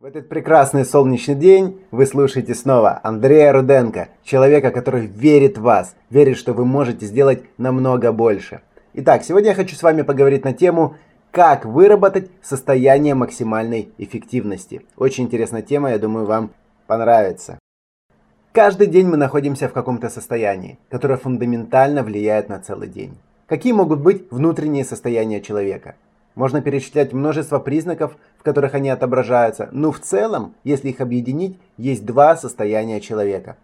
В этот прекрасный солнечный день вы слушаете снова Андрея Руденко, человека, который верит в вас, верит, что вы можете сделать намного больше. Итак, сегодня я хочу с вами поговорить на тему как выработать состояние максимальной эффективности. Очень интересная тема, я думаю, вам понравится. Каждый день мы находимся в каком-то состоянии, которое фундаментально влияет на целый день. Какие могут быть внутренние состояния человека? Можно перечислять множество признаков, в которых они отображаются, но в целом, если их объединить, есть два состояния человека.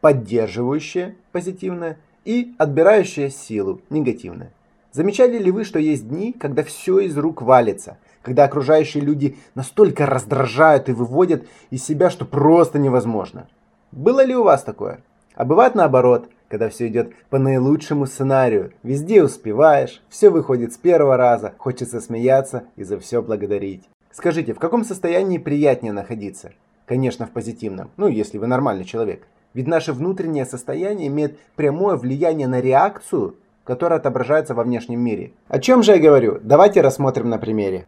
Поддерживающее, позитивное, и отбирающее силу, негативное. Замечали ли вы, что есть дни, когда все из рук валится, когда окружающие люди настолько раздражают и выводят из себя, что просто невозможно? Было ли у вас такое? А бывает наоборот – когда все идет по наилучшему сценарию. Везде успеваешь, все выходит с первого раза, хочется смеяться и за все благодарить. Скажите, в каком состоянии приятнее находиться? Конечно, в позитивном, ну если вы нормальный человек. Ведь наше внутреннее состояние имеет прямое влияние на реакцию, которая отображается во внешнем мире. О чем же я говорю? Давайте рассмотрим на примере.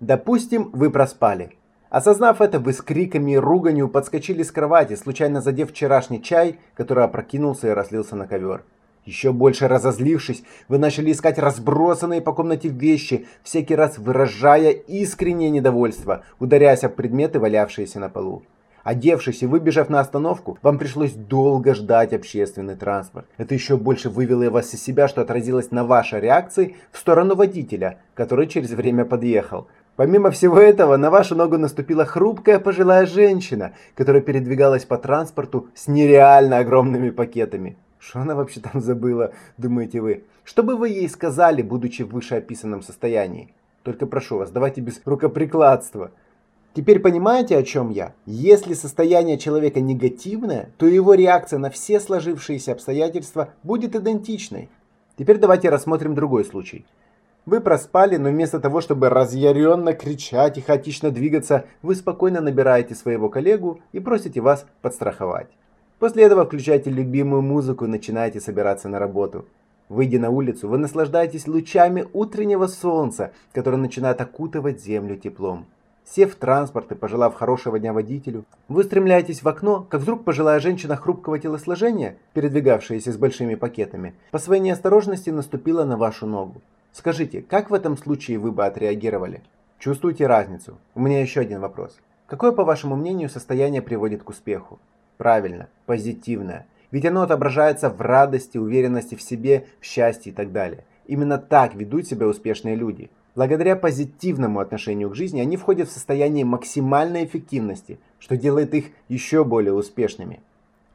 Допустим, вы проспали. Осознав это, вы с криками и руганью подскочили с кровати, случайно задев вчерашний чай, который опрокинулся и разлился на ковер. Еще больше разозлившись, вы начали искать разбросанные по комнате вещи, всякий раз выражая искреннее недовольство, ударяясь об предметы, валявшиеся на полу. Одевшись и выбежав на остановку, вам пришлось долго ждать общественный транспорт. Это еще больше вывело вас из себя, что отразилось на вашей реакции в сторону водителя, который через время подъехал. Помимо всего этого, на вашу ногу наступила хрупкая пожилая женщина, которая передвигалась по транспорту с нереально огромными пакетами. Что она вообще там забыла, думаете вы? Что бы вы ей сказали, будучи в вышеописанном состоянии? Только прошу вас, давайте без рукоприкладства. Теперь понимаете, о чем я? Если состояние человека негативное, то его реакция на все сложившиеся обстоятельства будет идентичной. Теперь давайте рассмотрим другой случай. Вы проспали, но вместо того, чтобы разъяренно кричать и хаотично двигаться, вы спокойно набираете своего коллегу и просите вас подстраховать. После этого включаете любимую музыку и начинаете собираться на работу. Выйдя на улицу, вы наслаждаетесь лучами утреннего солнца, которое начинает окутывать землю теплом. Сев в транспорт и пожелав хорошего дня водителю, вы стремляетесь в окно, как вдруг пожилая женщина хрупкого телосложения, передвигавшаяся с большими пакетами, по своей неосторожности наступила на вашу ногу. Скажите, как в этом случае вы бы отреагировали? Чувствуете разницу? У меня еще один вопрос. Какое, по вашему мнению, состояние приводит к успеху? Правильно, позитивное. Ведь оно отображается в радости, уверенности в себе, в счастье и так далее. Именно так ведут себя успешные люди. Благодаря позитивному отношению к жизни они входят в состояние максимальной эффективности, что делает их еще более успешными.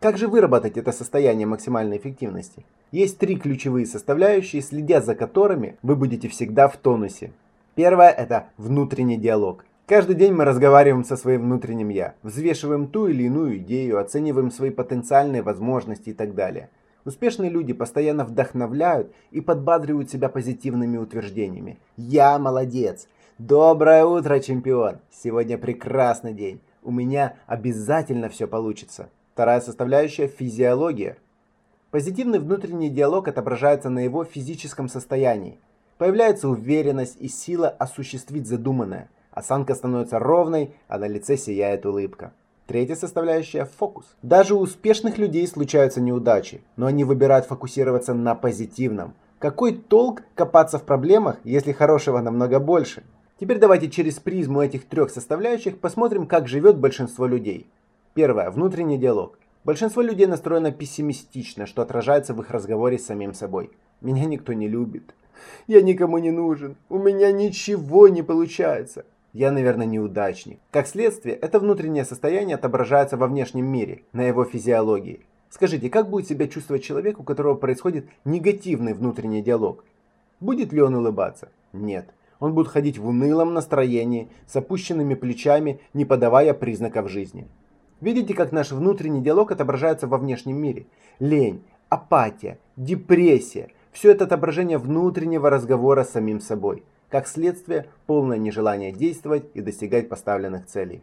Как же выработать это состояние максимальной эффективности? Есть три ключевые составляющие, следя за которыми вы будете всегда в тонусе. Первое – это внутренний диалог. Каждый день мы разговариваем со своим внутренним «я», взвешиваем ту или иную идею, оцениваем свои потенциальные возможности и так далее. Успешные люди постоянно вдохновляют и подбадривают себя позитивными утверждениями. «Я молодец!» «Доброе утро, чемпион!» «Сегодня прекрасный день!» «У меня обязательно все получится!» Вторая составляющая – физиология. Позитивный внутренний диалог отображается на его физическом состоянии. Появляется уверенность и сила осуществить задуманное. Осанка становится ровной, а на лице сияет улыбка. Третья составляющая – фокус. Даже у успешных людей случаются неудачи, но они выбирают фокусироваться на позитивном. Какой толк копаться в проблемах, если хорошего намного больше? Теперь давайте через призму этих трех составляющих посмотрим, как живет большинство людей. Первое. Внутренний диалог. Большинство людей настроено пессимистично, что отражается в их разговоре с самим собой. Меня никто не любит. Я никому не нужен. У меня ничего не получается. Я, наверное, неудачник. Как следствие, это внутреннее состояние отображается во внешнем мире, на его физиологии. Скажите, как будет себя чувствовать человек, у которого происходит негативный внутренний диалог? Будет ли он улыбаться? Нет. Он будет ходить в унылом настроении, с опущенными плечами, не подавая признаков жизни. Видите, как наш внутренний диалог отображается во внешнем мире? Лень, апатия, депрессия – все это отображение внутреннего разговора с самим собой. Как следствие, полное нежелание действовать и достигать поставленных целей.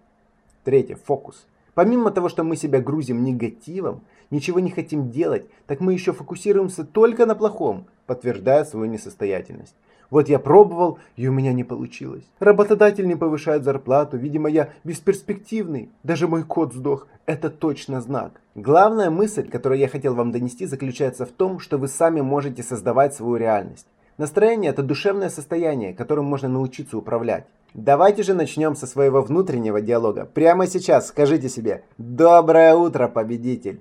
Третье – фокус. Помимо того, что мы себя грузим негативом, ничего не хотим делать, так мы еще фокусируемся только на плохом, подтверждая свою несостоятельность. Вот я пробовал, и у меня не получилось. Работодатель не повышает зарплату, видимо, я бесперспективный. Даже мой кот сдох. Это точно знак. Главная мысль, которую я хотел вам донести, заключается в том, что вы сами можете создавать свою реальность. Настроение – это душевное состояние, которым можно научиться управлять. Давайте же начнем со своего внутреннего диалога. Прямо сейчас скажите себе «Доброе утро, победитель!»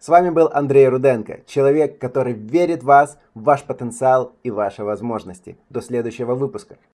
С вами был Андрей Руденко, человек, который верит в вас, в ваш потенциал и ваши возможности. До следующего выпуска.